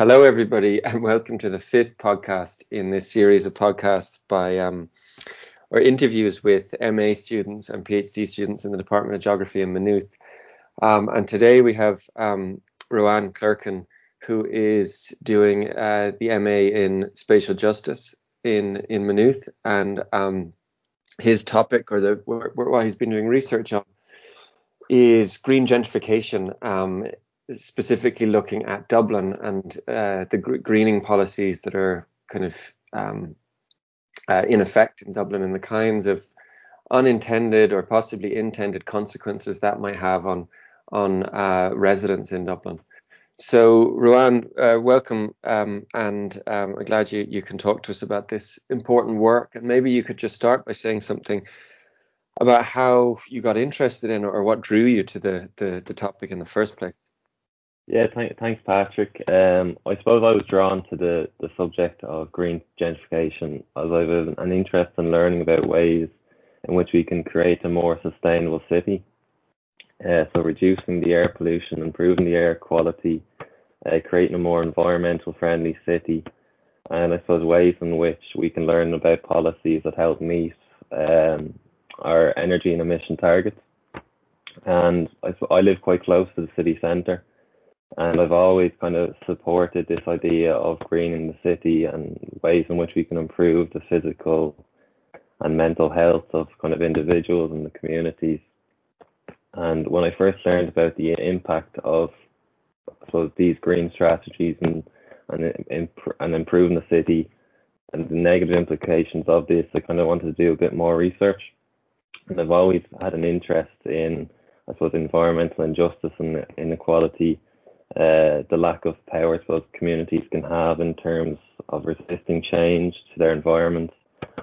Hello, everybody, and welcome to the fifth podcast in this series of podcasts by um, or interviews with MA students and PhD students in the Department of Geography in Maynooth. Um, and today we have um, Rowan Clerkin, who is doing uh, the MA in Spatial Justice in in Maynooth, and um, his topic or the what he's been doing research on is green gentrification um, specifically looking at Dublin and uh, the gr- greening policies that are kind of um, uh, in effect in Dublin and the kinds of unintended or possibly intended consequences that might have on on uh, residents in Dublin. So, Rowan, uh, welcome, um, and um, I'm glad you, you can talk to us about this important work. And maybe you could just start by saying something about how you got interested in or what drew you to the, the, the topic in the first place. Yeah, th- thanks, Patrick. Um, I suppose I was drawn to the, the subject of green gentrification as I have an interest in learning about ways in which we can create a more sustainable city. Uh, so reducing the air pollution, improving the air quality, uh, creating a more environmental friendly city, and I suppose ways in which we can learn about policies that help meet um, our energy and emission targets. And I, I live quite close to the city centre and I've always kind of supported this idea of greening the city and ways in which we can improve the physical and mental health of kind of individuals and the communities. And when I first learned about the impact of so these green strategies and and, and improving the city and the negative implications of this, I kind of wanted to do a bit more research. And I've always had an interest in, I suppose, environmental injustice and inequality uh, the lack of power suppose communities can have in terms of resisting change to their environments,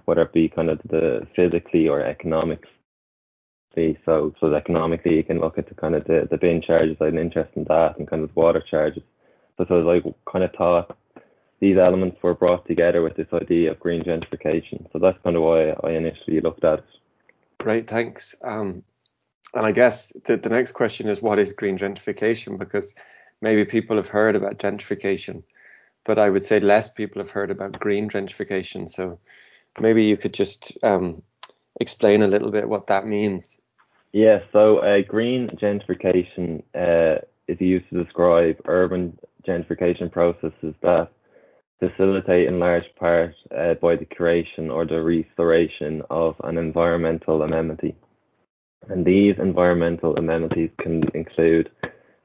whether it be kind of the physically or economically. So, so economically, you can look at the kind of the, the bin charges. I had an interest in that, and kind of water charges. So, so I kind of thought these elements were brought together with this idea of green gentrification. So that's kind of why I initially looked at it. Great, thanks. Um, and I guess the, the next question is what is green gentrification? Because maybe people have heard about gentrification, but I would say less people have heard about green gentrification. So maybe you could just um, explain a little bit what that means. Yeah, so uh, green gentrification uh, is used to describe urban gentrification processes that facilitate in large part uh, by the creation or the restoration of an environmental amenity. And these environmental amenities can include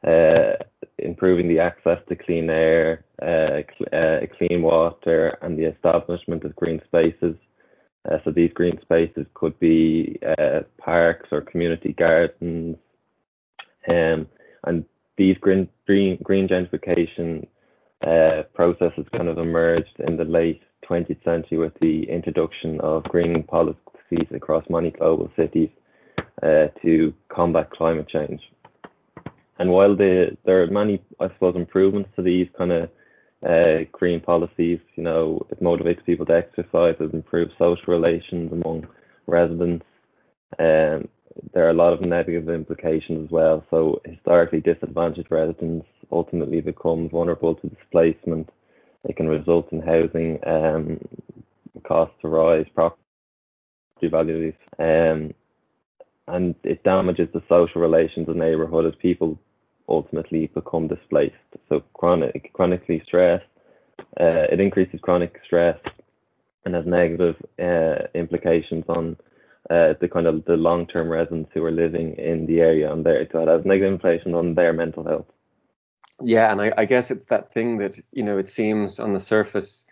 uh, improving the access to clean air, uh, cl- uh, clean water, and the establishment of green spaces. Uh, so these green spaces could be uh, parks or community gardens, um, and these green green, green gentrification uh, processes kind of emerged in the late 20th century with the introduction of green policies across many global cities uh, to combat climate change. And while the, there are many, I suppose, improvements to these kind of uh, green policies, you know, it motivates people to exercise, it improves social relations among residents. Um, there are a lot of negative implications as well. So historically disadvantaged residents ultimately become vulnerable to displacement. It can result in housing um, costs to rise, property values, um, and it damages the social relations of the neighbourhood as people ultimately become displaced. So chronic, chronically stressed, uh, it increases chronic stress and has negative uh, implications on uh, the kind of the long-term residents who are living in the area and there. So it has negative implications on their mental health. Yeah, and I, I guess it's that thing that you know it seems on the surface,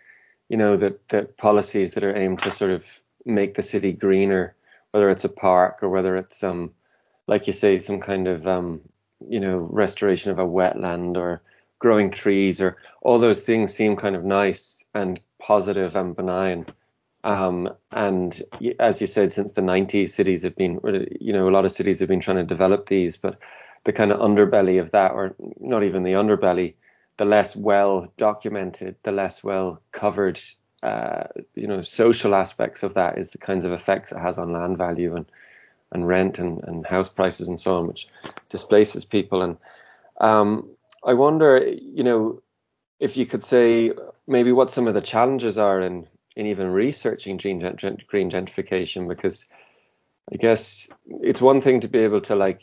you know that that policies that are aimed to sort of make the city greener whether it's a park or whether it's um like you say some kind of um you know restoration of a wetland or growing trees or all those things seem kind of nice and positive and benign. Um, and as you said since the 90s cities have been you know a lot of cities have been trying to develop these but the kind of underbelly of that or not even the underbelly the less well documented the less well covered uh, you know social aspects of that is the kinds of effects it has on land value and and rent and, and house prices and so on, which displaces people. And um, I wonder, you know, if you could say maybe what some of the challenges are in in even researching green, green gentrification, because I guess it's one thing to be able to like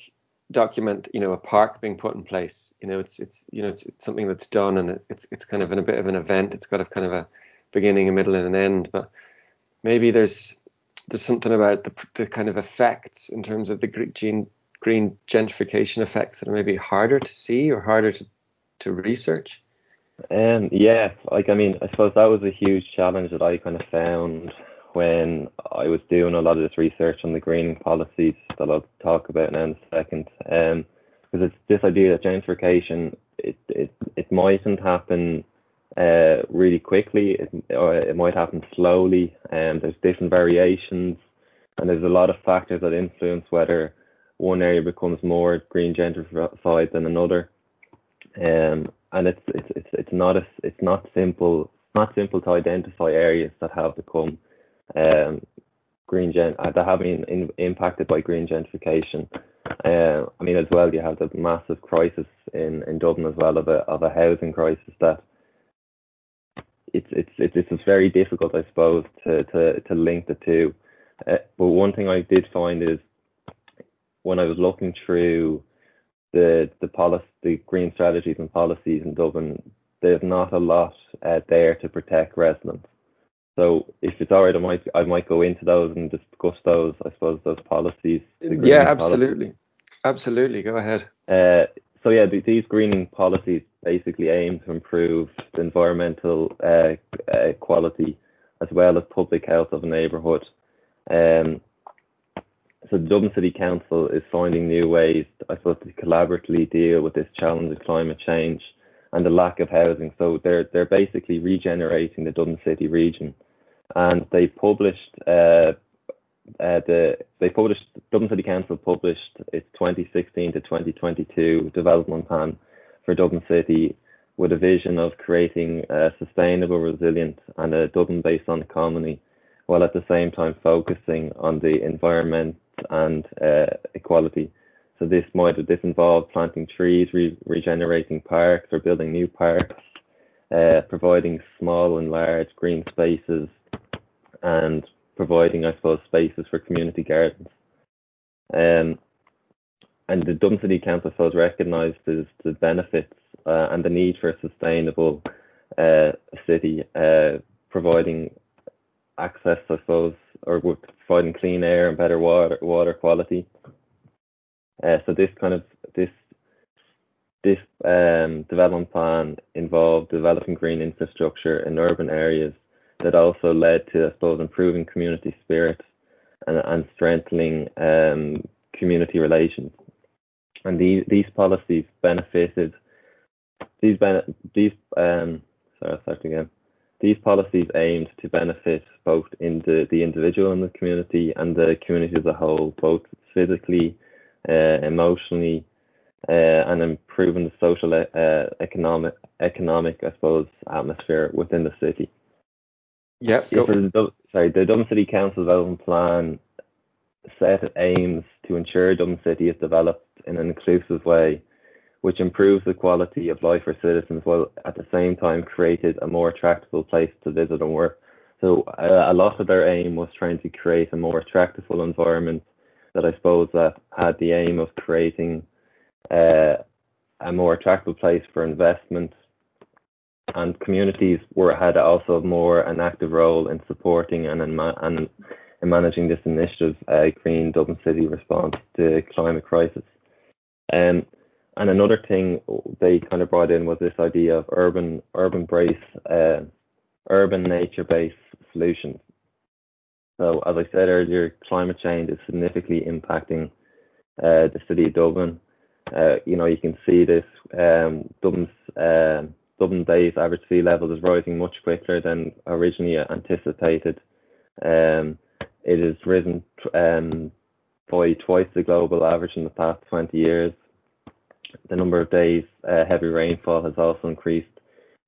document, you know, a park being put in place. You know, it's it's you know it's, it's something that's done and it's it's kind of in a bit of an event. It's got a kind of a beginning, a middle, and an end. But maybe there's there's something about the the kind of effects in terms of the green green gentrification effects that are maybe harder to see or harder to to research. Um, yeah, like I mean, I suppose that was a huge challenge that I kind of found when I was doing a lot of this research on the greening policies that I'll talk about now in a second. Um, because it's this idea that gentrification, it it it mightn't happen uh really quickly, it, or it might happen slowly, and there's different variations, and there's a lot of factors that influence whether one area becomes more green gentrified than another. Um, and it's it's it's it's not a, it's not simple not simple to identify areas that have become um, green gen uh, that have been in, impacted by green gentrification. Uh, I mean, as well, you have the massive crisis in, in Dublin as well of a of a housing crisis that it's it's it's it's very difficult, I suppose, to to to link the two. Uh, but one thing I did find is when I was looking through the the policy, the green strategies and policies in Dublin, there's not a lot uh, there to protect residents. So if it's all right, I might I might go into those and discuss those. I suppose those policies. Yeah, absolutely, policies. absolutely. Go ahead. Uh, so yeah, these greening policies basically aim to improve the environmental uh, uh, quality as well as public health of a neighbourhood. Um, so the Dublin City Council is finding new ways, I suppose, to collaboratively deal with this challenge of climate change and the lack of housing. So they're they're basically regenerating the Dublin City region, and they published uh, uh, the they published Dublin City Council published its 2016 to 2022 development plan for Dublin City with a vision of creating a sustainable, resilient, and a Dublin based economy, while at the same time focusing on the environment and uh, equality. So this might this involve planting trees, re- regenerating parks, or building new parks, uh, providing small and large green spaces, and providing, I suppose, spaces for community gardens. Um, and the Dublin City Council, I suppose, recognises the benefits uh, and the need for a sustainable uh, city, uh, providing access, I suppose, or providing clean air and better water water quality. Uh, so this kind of this this um, development plan involved developing green infrastructure in urban areas that also led to, I suppose, improving community spirit and, and strengthening um, community relations. And these these policies benefited these ben- these um sorry I'll start again. These policies aimed to benefit both in the, the individual in the community and the community as a whole, both physically, uh, emotionally, uh, and improving the social, uh, economic, economic, I suppose, atmosphere within the city. Yeah. The, sorry, the Dublin City Council Development Plan set aims to ensure Dublin City is developed in an inclusive way which improves the quality of life for citizens while at the same time created a more attractive place to visit and work. So uh, a lot of their aim was trying to create a more attractive environment that I suppose that had the aim of creating uh, a more attractive place for investment and communities were had also more an active role in supporting and in, ma- and in managing this initiative, uh, Green Dublin City Response to Climate Crisis. Um, and another thing they kind of brought in was this idea of urban urban brace uh, urban nature based solutions. So as I said earlier, climate change is significantly impacting uh, the city of Dublin. Uh, you know, you can see this um, Dublin's uh, Dublin Bay's average sea level is rising much quicker than originally anticipated. Um, it has risen um, by twice the global average in the past 20 years the number of days uh, heavy rainfall has also increased.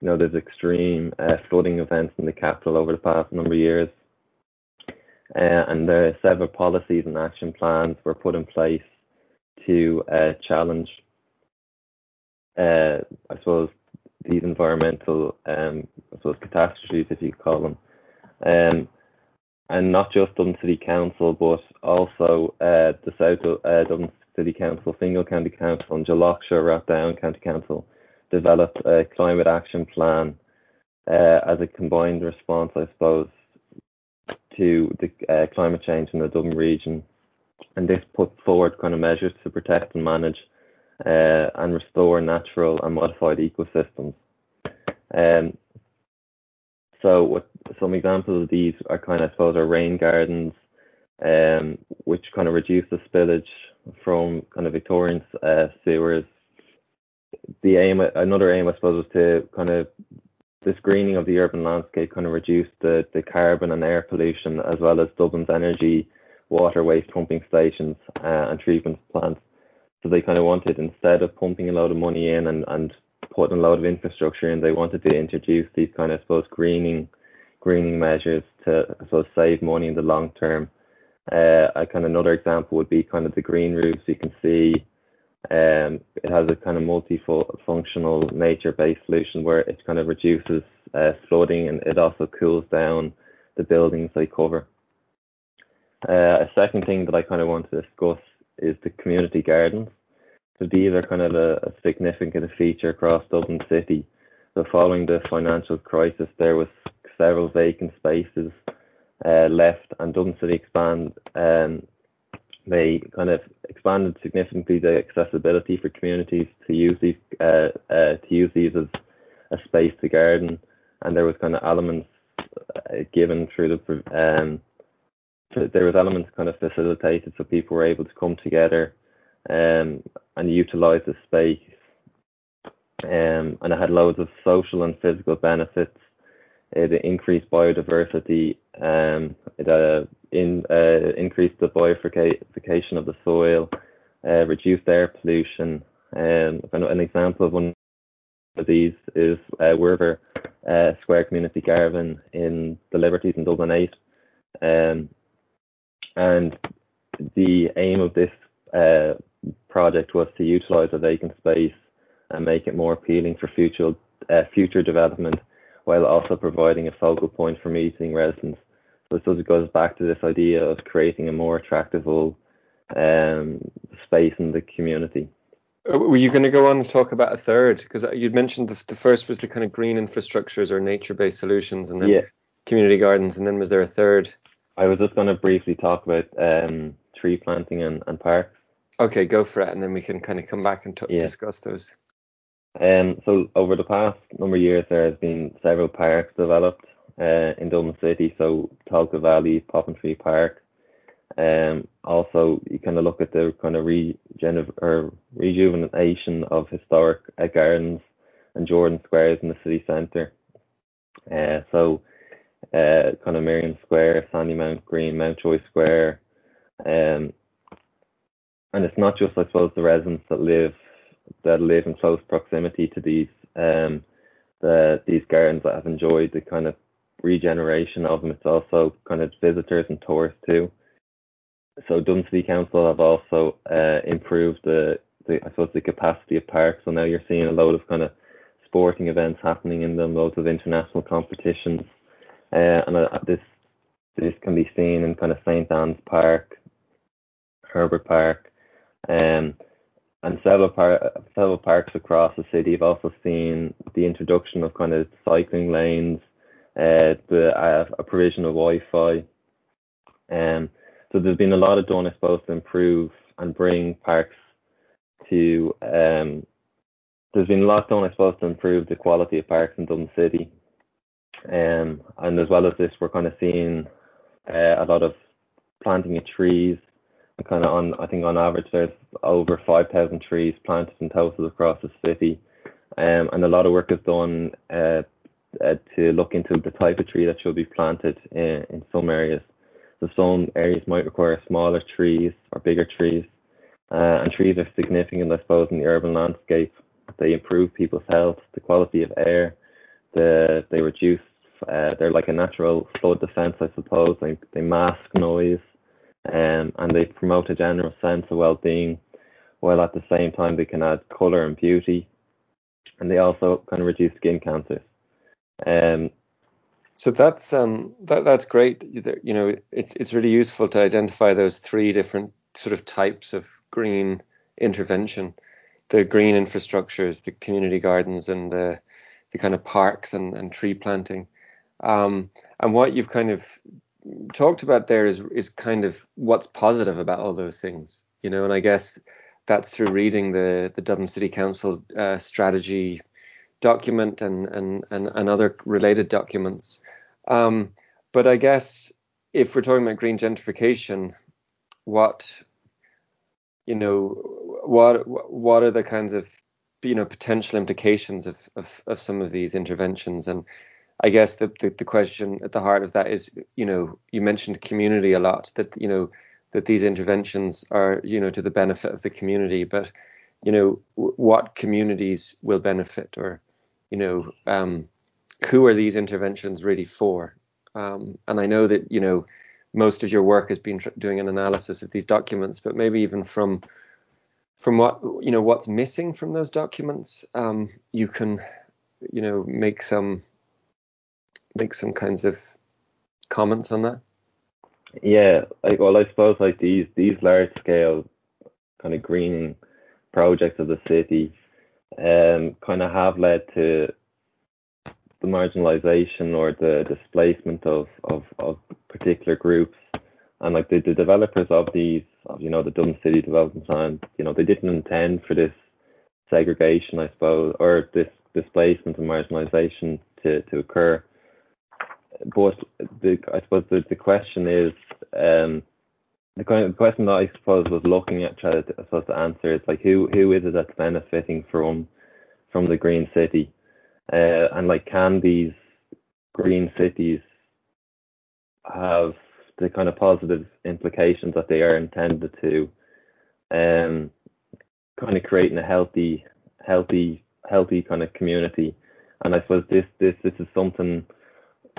You know, there's extreme uh, flooding events in the capital over the past number of years. Uh, and there are several policies and action plans were put in place to uh, challenge, uh, I suppose, these environmental um, I suppose catastrophes, if you call them, um, and not just Dublin City Council, but also uh, the South uh, Dublin City Council, Fingal County Council, and Dún Laoghaire, Rathdown County Council developed a climate action plan uh, as a combined response, I suppose, to the uh, climate change in the Dublin region. And this put forward kind of measures to protect and manage uh, and restore natural and modified ecosystems. Um, so what some examples of these are kind of, I suppose, are rain gardens, um, which kind of reduce the spillage from kind of Victorian uh, sewers. The aim, another aim, I suppose, was to kind of this greening of the urban landscape kind of reduce the, the carbon and air pollution as well as Dublin's energy, water waste pumping stations uh, and treatment plants. So they kind of wanted instead of pumping a load of money in and, and putting a load of infrastructure in, they wanted to introduce these kind of I suppose greening greening measures to I suppose save money in the long term. Uh, a kind of another example would be kind of the green roofs. You can see um, it has a kind of multifunctional nature-based solution where it kind of reduces uh, flooding and it also cools down the buildings they cover. Uh, a second thing that I kind of want to discuss is the community gardens. So these are kind of a, a significant feature across Dublin City. So following the financial crisis, there was several vacant spaces uh, left, and Dublin City expand um, they kind of expanded significantly the accessibility for communities to use these uh, uh, to use these as a space to garden, and there was kind of elements uh, given through the um, there was elements kind of facilitated so people were able to come together um, and utilize the space. Um, and it had loads of social and physical benefits. It increased biodiversity. Um, it uh, in, uh, increased the bioification of the soil, uh, reduced air pollution. Um, an example of one of these is uh, Weaver uh, Square Community Garden in the Liberties in Dublin 8. Um, and the aim of this uh, project was to utilise a vacant space and make it more appealing for future uh, future development, while also providing a focal point for meeting residents. So I suppose it goes back to this idea of creating a more attractive um, space in the community. Uh, were you going to go on and talk about a third? Because you'd mentioned the, the first was the kind of green infrastructures or nature-based solutions, and then yeah. community gardens, and then was there a third? I was just going to briefly talk about um, tree planting and, and parks. Okay, go for it, and then we can kind of come back and t- yeah. discuss those. Um, so over the past number of years, there has been several parks developed uh, in Dublin City. So Tolka Valley, Poppintree Park. Um, also, you kind of look at the kind of regener- or rejuvenation of historic uh, gardens and Georgian Squares in the city centre. Uh, so, uh, kind of Merrion Square, Sandymount Green, Mountjoy Square. Um, and it's not just, I suppose, the residents that live that live in close proximity to these um, the these gardens that have enjoyed the kind of regeneration of them. It's also kind of visitors and tourists too. So Dublin City Council have also uh, improved the, the, I suppose, the capacity of parks. So now you're seeing a load of kind of sporting events happening in them, loads of international competitions, uh, and uh, this this can be seen in kind of St Anne's Park, Herbert Park, um, and several, par- several parks across the city have also seen the introduction of kind of cycling lanes, uh, the uh, a provision of Wi-Fi. Um, so there's been a lot of done, I suppose, to improve and bring parks to. Um, there's been a lot done, I suppose, to improve the quality of parks in Dublin City. Um, and as well as this, we're kind of seeing uh, a lot of planting of trees. And kind of on, I think on average, there's over 5,000 trees planted in total across the city. Um, and a lot of work is done uh, uh, to look into the type of tree that should be planted in, in some areas. So some areas might require smaller trees or bigger trees, uh, and trees are significant, I suppose, in the urban landscape. They improve people's health, the quality of air, the, they reduce, uh, they're like a natural flood defense, I suppose. They, they mask noise, um, and they promote a general sense of well-being, while at the same time they can add color and beauty and they also kind of reduce skin cancers. Um, so that's um, that, that's great. You know, it's it's really useful to identify those three different sort of types of green intervention: the green infrastructures, the community gardens, and the the kind of parks and, and tree planting. Um, and what you've kind of talked about there is is kind of what's positive about all those things, you know. And I guess that's through reading the the Dublin City Council uh, strategy document and, and and and other related documents. Um, but I guess if we're talking about green gentrification, what you know, what what are the kinds of you know potential implications of of, of some of these interventions and I guess the, the, the question at the heart of that is, you know, you mentioned community a lot. That you know that these interventions are, you know, to the benefit of the community. But you know, w- what communities will benefit, or you know, um, who are these interventions really for? Um, and I know that you know most of your work has been tr- doing an analysis of these documents, but maybe even from from what you know what's missing from those documents, um, you can you know make some make some kinds of comments on that? Yeah, like well, I suppose like these these large scale kind of greening projects of the city um, kind of have led to the marginalization or the displacement of, of, of particular groups. And like the, the developers of these, of, you know, the Dublin City Development Plan, you know, they didn't intend for this segregation, I suppose, or this displacement and marginalization to, to occur. But the, I suppose the, the question is, um, the kind of question that I suppose was looking at trying to, I suppose to answer is like who who is it that's benefiting from from the green city, uh, and like can these green cities have the kind of positive implications that they are intended to, um, kind of creating a healthy, healthy, healthy kind of community, and I suppose this this this is something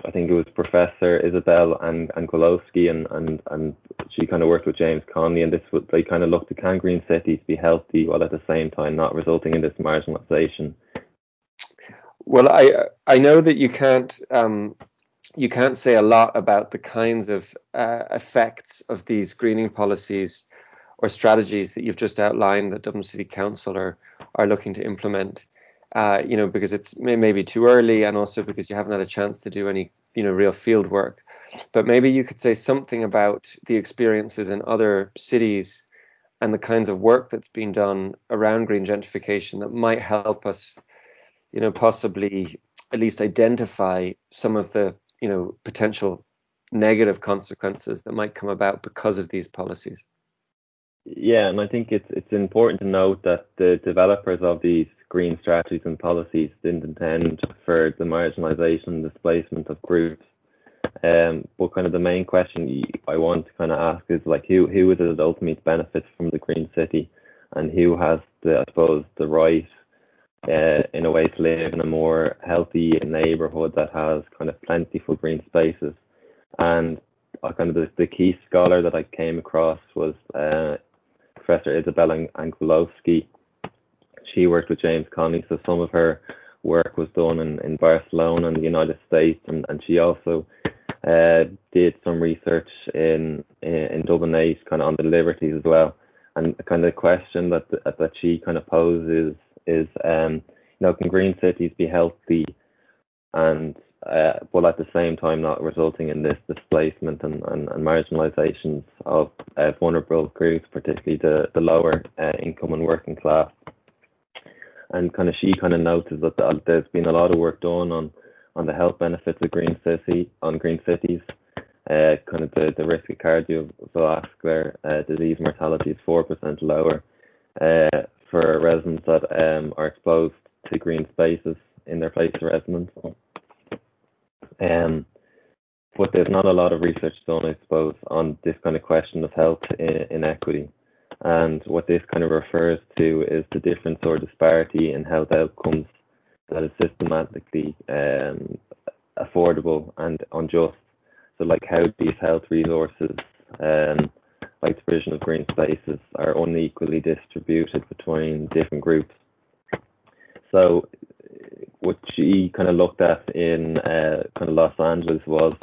I think it was Professor Isabel and Anguelovski, and, and, and she kind of worked with James Connolly and this would they kind of looked to can green cities be healthy while at the same time not resulting in this marginalization. Well, I I know that you can't um, you can't say a lot about the kinds of uh, effects of these greening policies or strategies that you've just outlined that Dublin City Council are are looking to implement uh, you know, because it's maybe too early, and also because you haven't had a chance to do any, you know, real field work. But maybe you could say something about the experiences in other cities and the kinds of work that's been done around green gentrification that might help us, you know, possibly at least identify some of the, you know, potential negative consequences that might come about because of these policies. Yeah, and I think it's it's important to note that the developers of these green strategies and policies didn't intend for the marginalisation and displacement of groups. Um, but kind of the main question I want to kind of ask is like who who is it that ultimately benefits from the green city, and who has the I suppose the right uh, in a way to live in a more healthy neighbourhood that has kind of plentiful green spaces. And uh, kind of the, the key scholar that I came across was uh, Professor Isabella Anguelovski, she worked with James Connolly, so some of her work was done in, in Barcelona and the United States, and, and she also uh, did some research in, in, in Dublin 8 kind of on the liberties as well. And kind of the question that that she kind of poses is, um, you know, can green cities be healthy and uh, but at the same time not resulting in this displacement and, and, and marginalizations of uh, vulnerable groups, particularly the, the lower uh, income and working class and kind of she kind of noted that there's been a lot of work done on on the health benefits of green city on green cities. Uh, kind of the, the risk of cardiovascular uh, disease mortality is four percent lower uh, for residents that um, are exposed to green spaces in their place of residence. Um, but there's not a lot of research done, I suppose, on this kind of question of health inequity. And what this kind of refers to is the difference or disparity in health outcomes that is systematically um, affordable and unjust. So, like how these health resources, um, like the provision of green spaces, are unequally distributed between different groups. so what she kind of looked at in uh, kind of Los Angeles was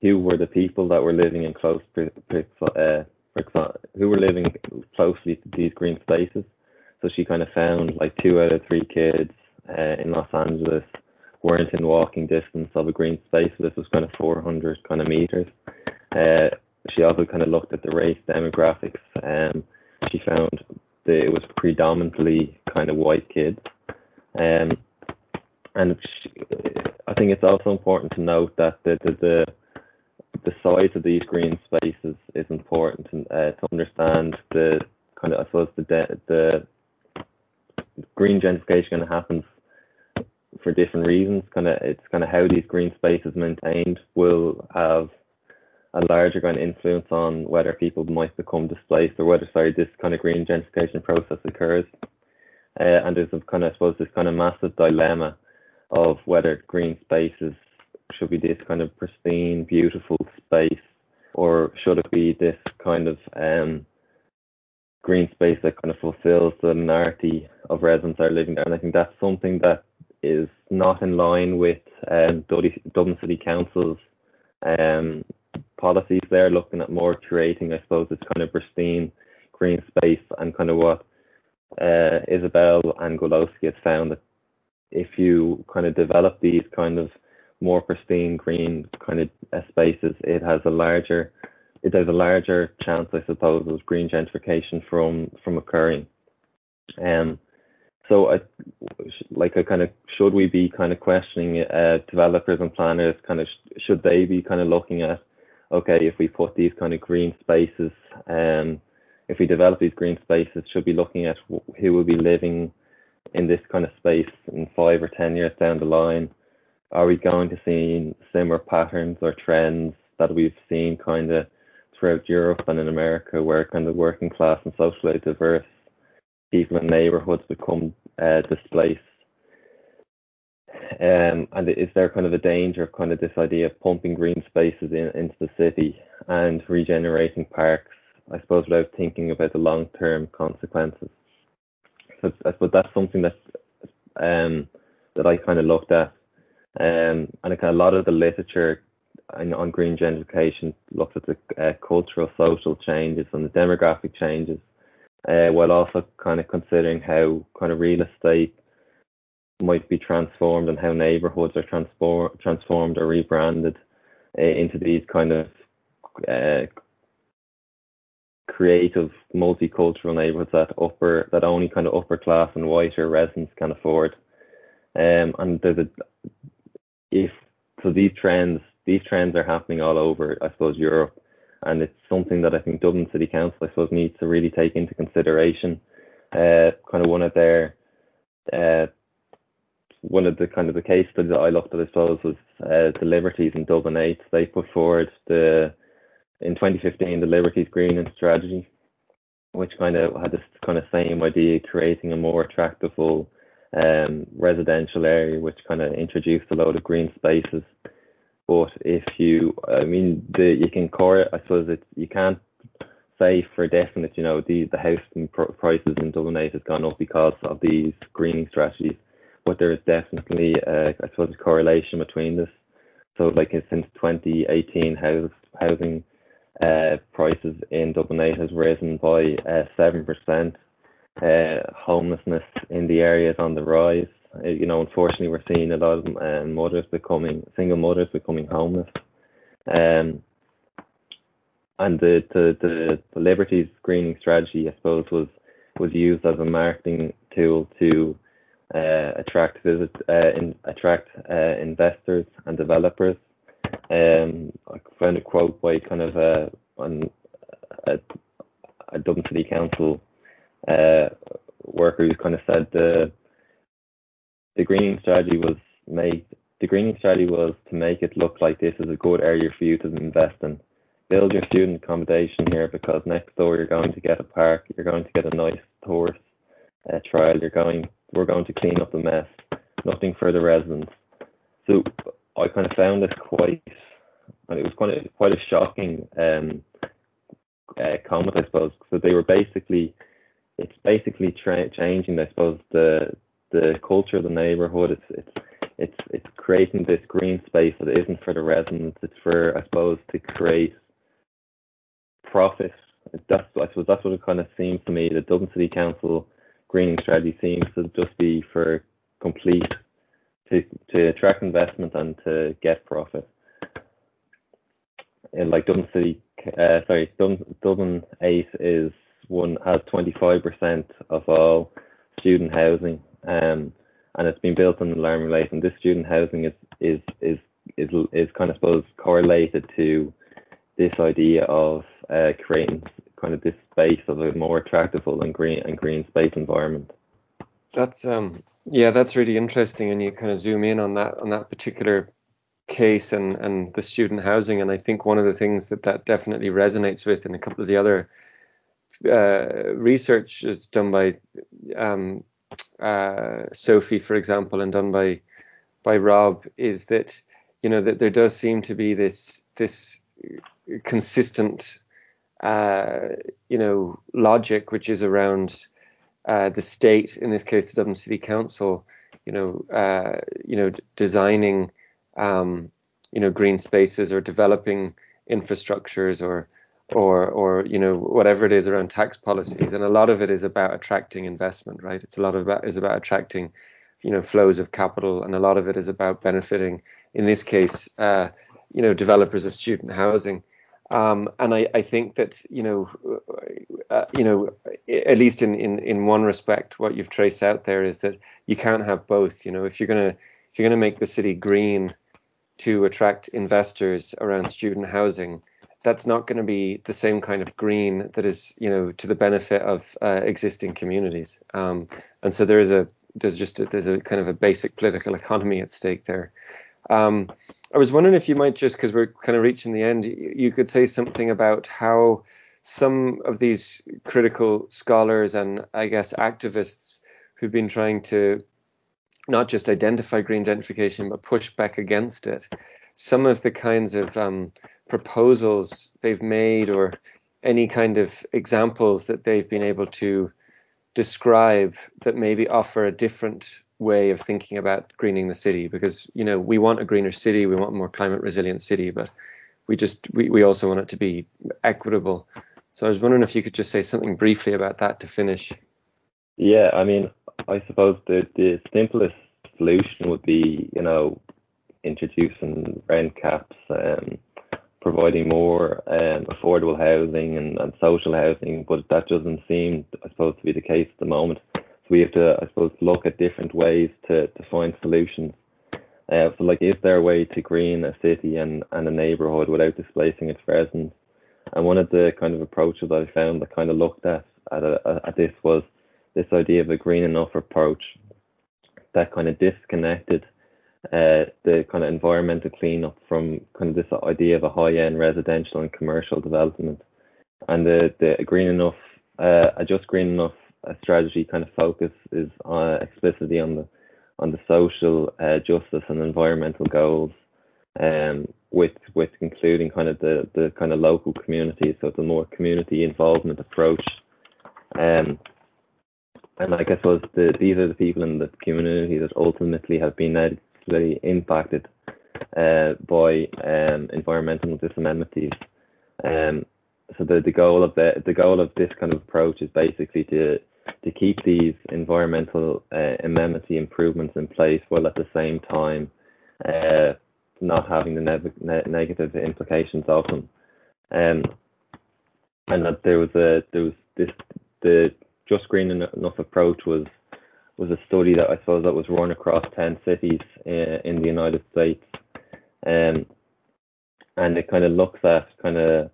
who were the people that were living in close, uh, who were living closely to these green spaces. So she kind of found like two out of three kids uh, in Los Angeles weren't in walking distance of a green space. This was kind of 400 kind of meters. Uh, she also kind of looked at the race demographics. Um, she found that it was predominantly kind of white kids. Um, and she, I think it's also important to note that the, the, the the size of these green spaces is important to, uh, to understand the kind of I suppose the the green gentrification kind of happens for different reasons. Kind of it's kind of how these green spaces maintained will have a larger kind of influence on whether people might become displaced or whether sorry this kind of green gentrification process occurs. Uh, and there's a kind of I suppose this kind of massive dilemma of whether green spaces should be this kind of pristine, beautiful space, or should it be this kind of um, green space that kind of fulfills the narrative of residents that are living there? And I think that's something that is not in line with um, Dublin City Council's um, policies there, looking at more creating, I suppose, this kind of pristine green space and kind of what uh, Isabel Anguelovski has found that if you kind of develop these kind of more pristine green kind of uh, spaces, it has a larger it has a larger chance, I suppose, of green gentrification from from occurring. Um, so I like I kind of should we be kind of questioning uh, developers and planners kind of sh- should they be kind of looking at okay if we put these kind of green spaces um if we develop these green spaces should be looking at who will be living in this kind of space in five or ten years down the line are we going to see similar patterns or trends that we've seen kind of throughout Europe and in America, where kind of working class and socially diverse people in neighborhoods become uh, displaced? Um, and is there kind of a danger of kind of this idea of pumping green spaces in, into the city and regenerating parks, I suppose, without thinking about the long term consequences? So I suppose that's something that um, that I kind of looked at um, and a lot of the literature on green gentrification looks at the uh, cultural, social changes and the demographic changes, uh, while also kind of considering how kind of real estate might be transformed and how neighborhoods are transform, transformed or rebranded uh, into these kind of uh, creative multicultural neighborhoods that upper that only kind of upper class and whiter residents can afford. Um, and there's a if so these trends these trends are happening all over I suppose Europe and it's something that I think Dublin City Council I suppose needs to really take into consideration uh, kind of one of their uh, one of the kind of the case studies that I looked at I suppose was uh, the Liberties in Dublin 8 they put forward the in 2015 the Liberties Greening Strategy which kind of had this kind of same idea creating a more attractive um, residential area, which kind of introduced a load of green spaces. But if you, I mean, the you can core it. I suppose it you can't say for definite, you know, the the housing prices in Dublin 8 has gone up because of these greening strategies. But there is definitely, I suppose, a correlation between this. So, like since 2018, house, housing uh, prices in Dublin 8 has risen by uh, seven percent uh, homelessness in the areas on the rise. Uh, you know, unfortunately, we're seeing a lot of uh, mothers becoming single mothers becoming homeless. Um, and the, the, the, the Liberties greening strategy, I suppose, was was used as a marketing tool to attract visit, uh, in, attract uh, investors and developers. Um, I found a quote by kind of a, on a, a Dublin City Council uh, worker who kind of said the the greening strategy was made. The greening strategy was to make it look like this is a good area for you to invest in. Build your student accommodation here because next door you're going to get a park, you're going to get a nice horse uh, trial, you're going, we're going to clean up the mess. Nothing for the residents. So I kind of found this quite, and it was quite a, quite a shocking um, uh, comment, I suppose. So they were basically it's basically tra- changing, I suppose, the the culture of the neighborhood. It's it's it's it's creating this green space that isn't for the residents. It's for I suppose to create profit. That's I suppose that's what it kind of seems to me. The Dublin City Council greening strategy seems to just be for complete to to attract investment and to get profit. And like Dublin City, uh, sorry, Dublin, Eight is one has 25% of all student housing, um, and it's been built on alarming rate. And this student housing is is is is is kind of suppose correlated to this idea of uh, creating kind of this space of a more attractive and green and green space environment. That's um yeah, that's really interesting, and you kind of zoom in on that on that particular case and and the student housing, and I think one of the things that that definitely resonates with in a couple of the other uh, research is done by um, uh, Sophie, for example, and done by by Rob, is that you know that there does seem to be this this consistent uh, you know logic which is around uh, the state, in this case the Dublin City Council, you know uh, you know designing um, you know green spaces or developing infrastructures or or or you know whatever it is around tax policies. And a lot of it is about attracting investment right? It's a lot of about is about attracting you know flows of capital. And a lot of it is about benefiting in this case uh, you know developers of student housing um, and I, I think that you know uh, you know at least in, in in one respect what you've traced out there is that you can't have both you know if you're gonna if you're gonna make the city green to attract investors around student housing that's not going to be the same kind of green that is, you know, to the benefit of uh, existing communities. Um, and so there is a there's just a, there's a kind of a basic political economy at stake there. Um, I was wondering if you might just because we're kind of reaching the end, you could say something about how some of these critical scholars and I guess activists who've been trying to not just identify green gentrification but push back against it, some of the kinds of um, proposals they've made or any kind of examples that they've been able to describe that maybe offer a different way of thinking about greening the city because you know we want a greener city we want a more climate resilient city but we just we, we also want it to be equitable so i was wondering if you could just say something briefly about that to finish yeah i mean i suppose the the simplest solution would be you know introducing rent caps um, providing more um, affordable housing and, and social housing, but that doesn't seem, I suppose, to be the case at the moment. So we have to, I suppose, look at different ways to, to find solutions. Uh, so, like, is there a way to green a city and, and a neighbourhood without displacing its residents? And one of the kind of approaches I found that kind of looked at at, a, at this was this idea of a green enough approach that kind of disconnected uh, the kind of environmental cleanup from kind of this idea of a high-end residential and commercial development, and the the green enough, uh, a just green enough uh, strategy kind of focus is uh, explicitly on the on the social uh, justice and environmental goals, um, with with including kind of the the kind of local community, so the more community involvement approach, um, and like I suppose the, these are the people in the community that ultimately have been very impacted uh, by um, environmental disamenities. Um, so the, the goal of the the goal of this kind of approach is basically to to keep these environmental uh, amenity improvements in place while at the same time uh, not having the ne- ne- negative implications of them. Um, and that there was a there was this the just green enough approach was was a study that I suppose that was run across 10 cities uh, in the United States. Um, and it kind of looks at kind of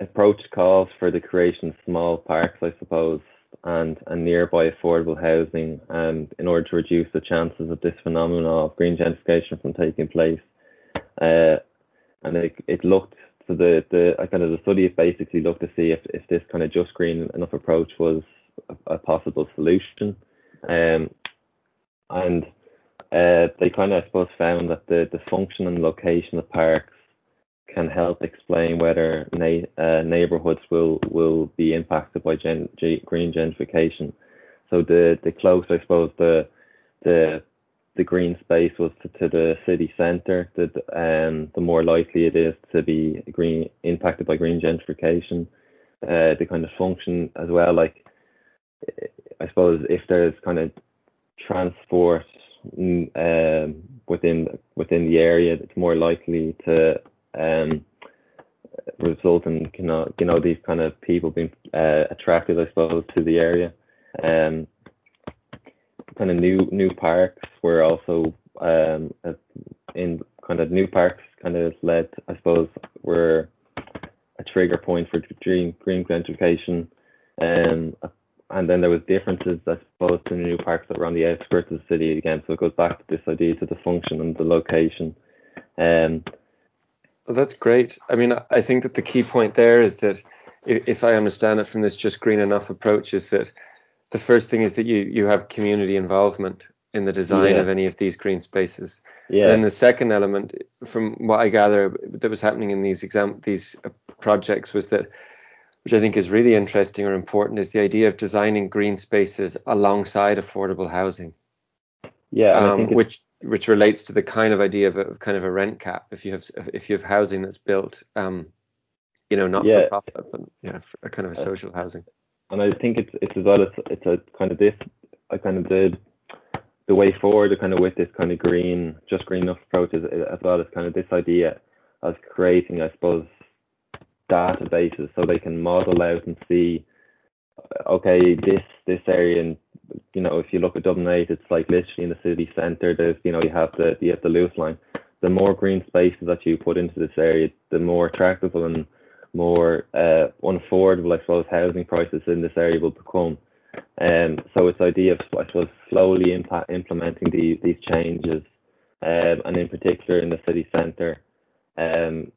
approach calls for the creation of small parks, I suppose, and, and nearby affordable housing, and in order to reduce the chances of this phenomenon of green gentrification from taking place. Uh, and it, it looked so the the kind of the study basically looked to see if, if this kind of just green enough approach was a, a possible solution. Um, and uh, they kind of, I suppose, found that the, the function and location of parks can help explain whether uh, neighborhoods will, be impacted by green gentrification. so the the close, I suppose, the the the green space was to, to the city centre, that um, the more likely it is to be green impacted by green gentrification. Uh, the kind of function as well, like I suppose if there's kind of transport um, within within the area, it's more likely to um, result in you know you know these kind of people being uh, attracted, I suppose, to the area. Um, kind of new new parks were also um, in kind of new parks kind of led, I suppose, were a trigger point for green green gentrification. Um, and then there was differences, I suppose, to the new parks that were on the outskirts of the city again. So it goes back to this idea to the function and the location. Um, well, that's great. I mean, I think that the key point there is that if I understand it from this just green enough approach, is that the first thing is that you you have community involvement in the design yeah. of any of these green spaces. Yeah. And then the second element, from what I gather, that was happening in these exam these uh, projects was that, which I think is really interesting or important, is the idea of designing green spaces alongside affordable housing. Yeah, um, which which relates to the kind of idea of, a, of, kind of a rent cap. If you have if you have housing that's built, um, you know, not yeah. for profit, but yeah, a kind of a uh, social housing and I think it's it's as well as it's a kind of this I kind of did the way forward kind of with this kind of green just green enough approach as, as well as kind of this idea of creating I suppose databases so they can model out and see okay this this area and you know if you look at Dublin 8 it's like literally in the city centre there's you know you have the you have the Luas line the more green spaces that you put into this area the more attractive and more uh, unaffordable, I suppose, housing prices in this area will become. Um, so it's idea of, I suppose, slowly impact, implementing the, these changes, um, and in particular in the city centre, um,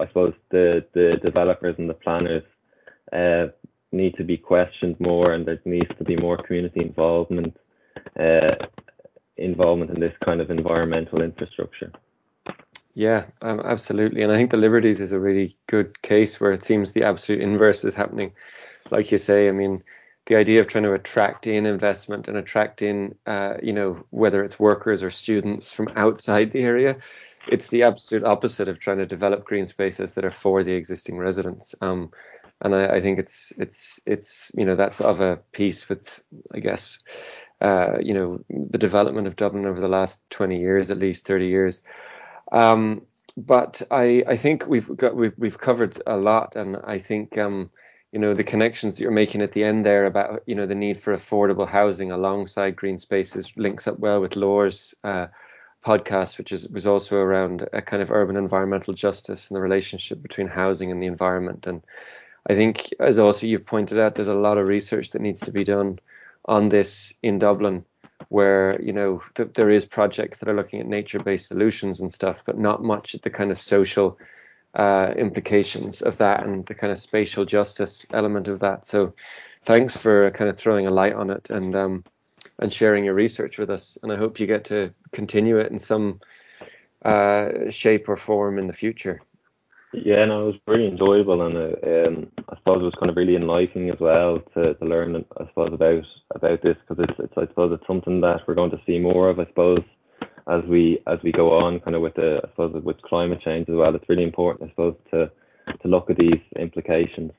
I suppose the, the developers and the planners uh, need to be questioned more, and there needs to be more community involvement, uh, involvement in this kind of environmental infrastructure. Yeah, um, absolutely. And I think the Liberties is a really good case where it seems the absolute inverse is happening. Like you say, I mean, the idea of trying to attract in investment and attract in, uh, you know, whether it's workers or students from outside the area, it's the absolute opposite of trying to develop green spaces that are for the existing residents. Um, and I, I, think it's it's it's you know that's of a piece with I guess uh, you know the development of Dublin over the last 20 years, at least 30 years. Um, but I, I think we've got we've, we've covered a lot, and I think um, you know the connections that you're making at the end there about you know the need for affordable housing alongside green spaces links up well with Laura's uh, podcast, which is was also around a kind of urban environmental justice and the relationship between housing and the environment. And I think, as also you've pointed out, there's a lot of research that needs to be done on this in Dublin where you know th- there is projects that are looking at nature-based solutions and stuff, but not much at the kind of social uh, implications of that and the kind of spatial justice element of that. So, thanks for kind of throwing a light on it and um, and sharing your research with us. And I hope you get to continue it in some uh, shape or form in the future. Yeah, no, it was really enjoyable, and uh, um, I suppose it was kind of really enlightening as well to, to learn, I suppose, about about this because it's, it's I suppose it's something that we're going to see more of, I suppose, as we as we go on, kind of with the I suppose with climate change as well. It's really important, I suppose, to to look at these implications.